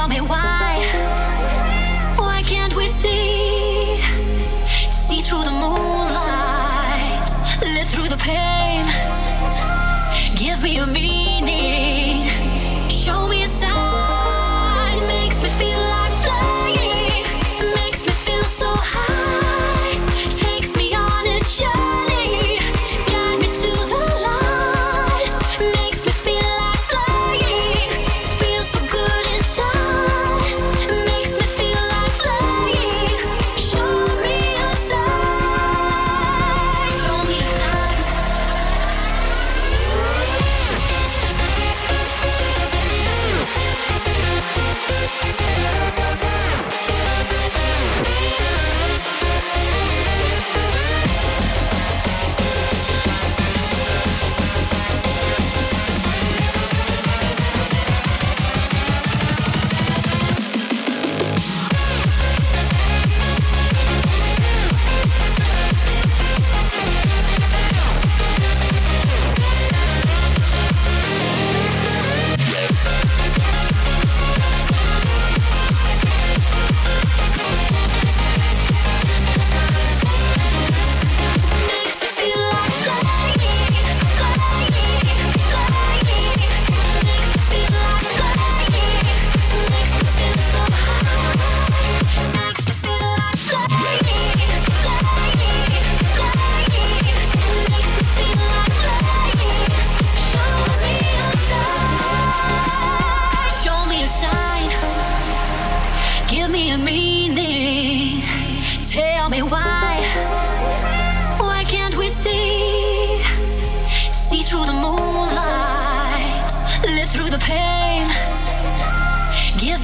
tell me why? Why can't we see? See through the moonlight, live through the pain.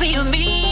Give me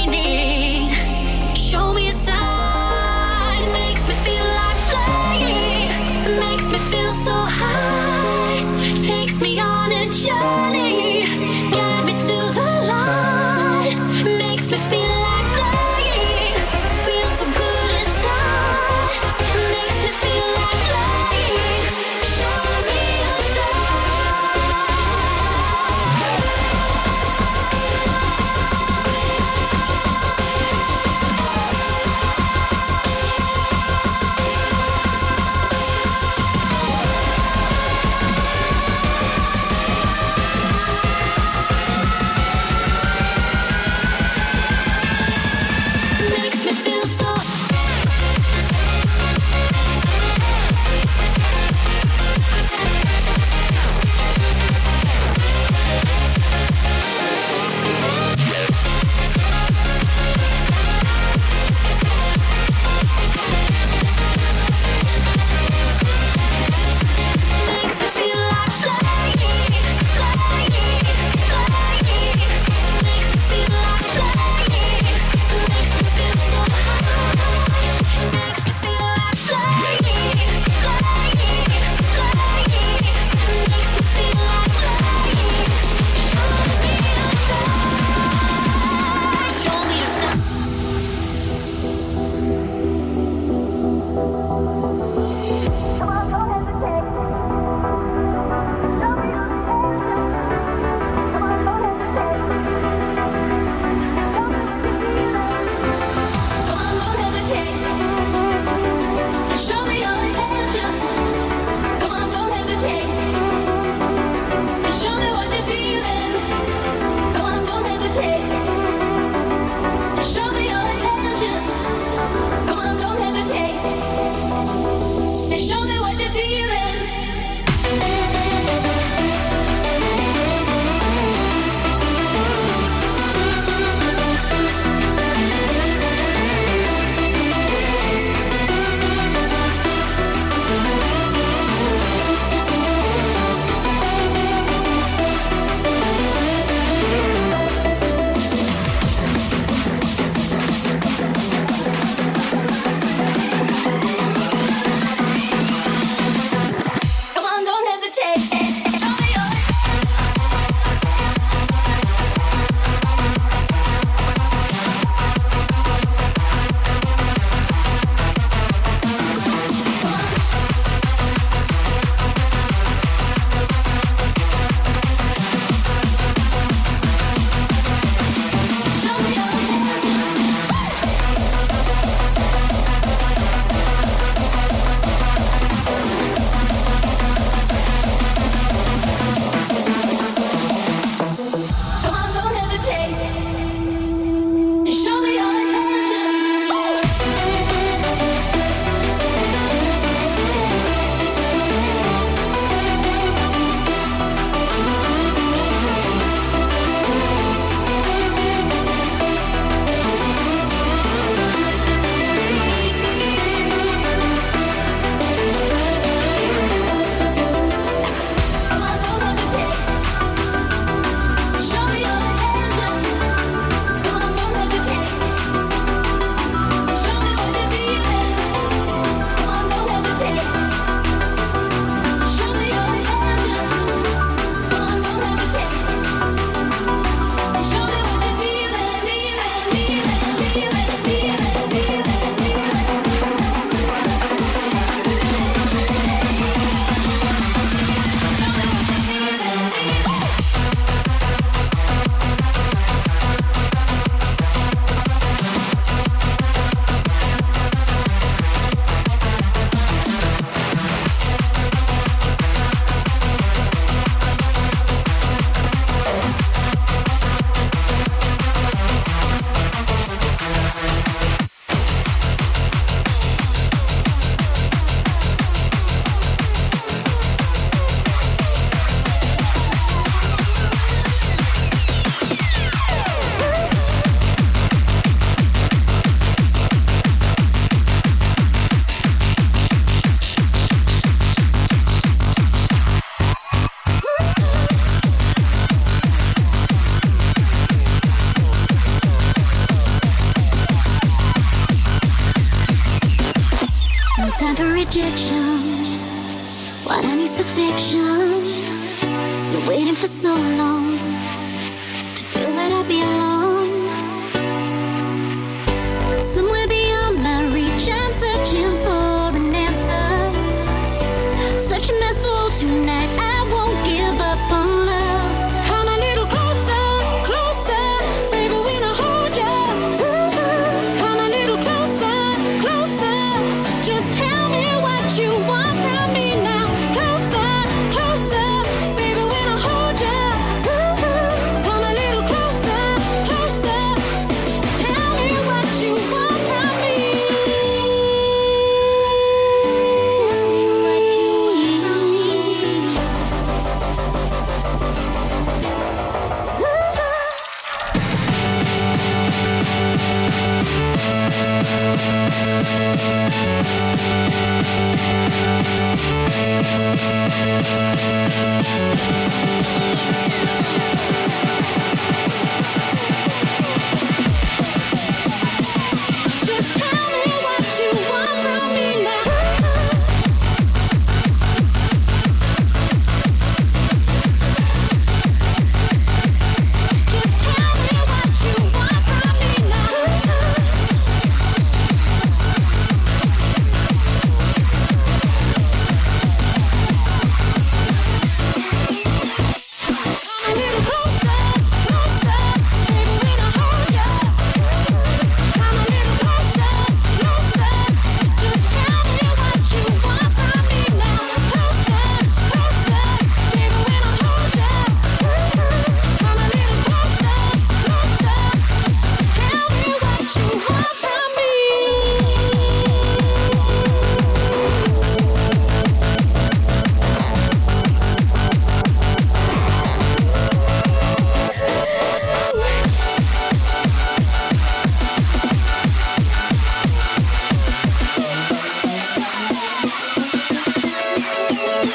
rejection.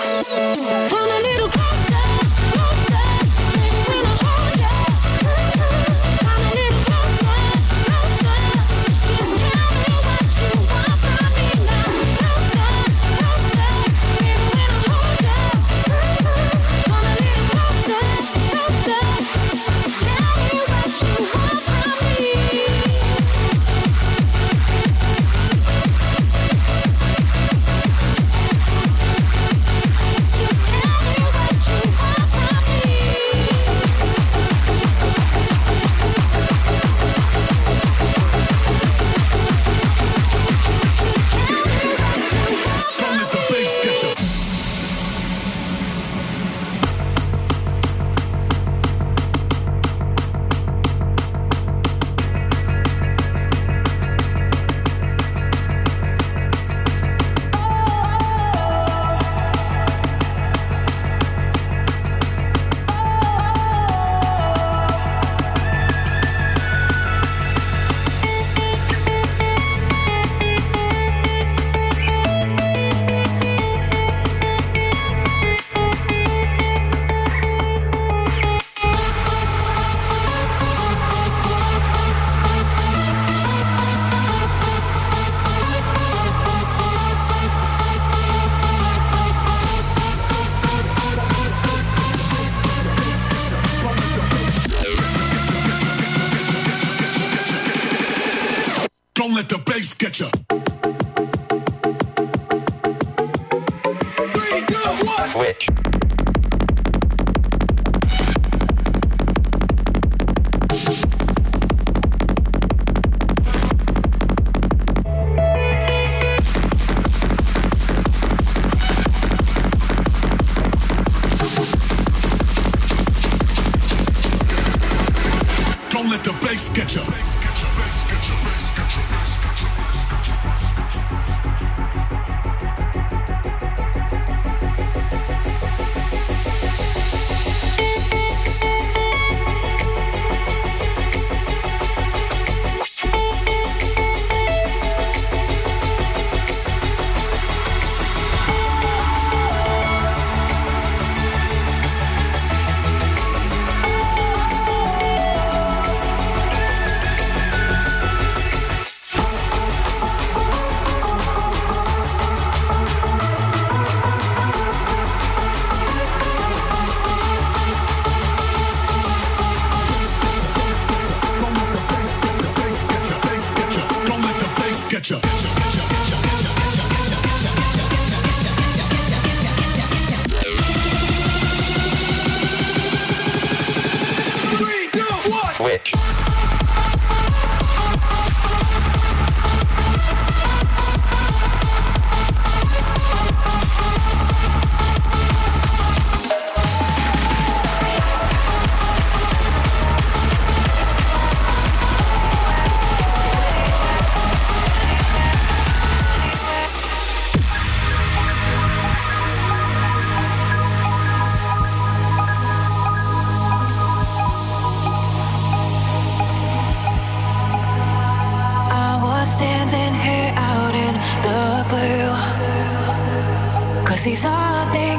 Come a little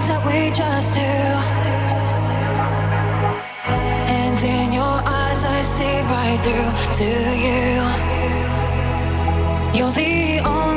things that we just do. And in your eyes, I see right through to you. You're the only.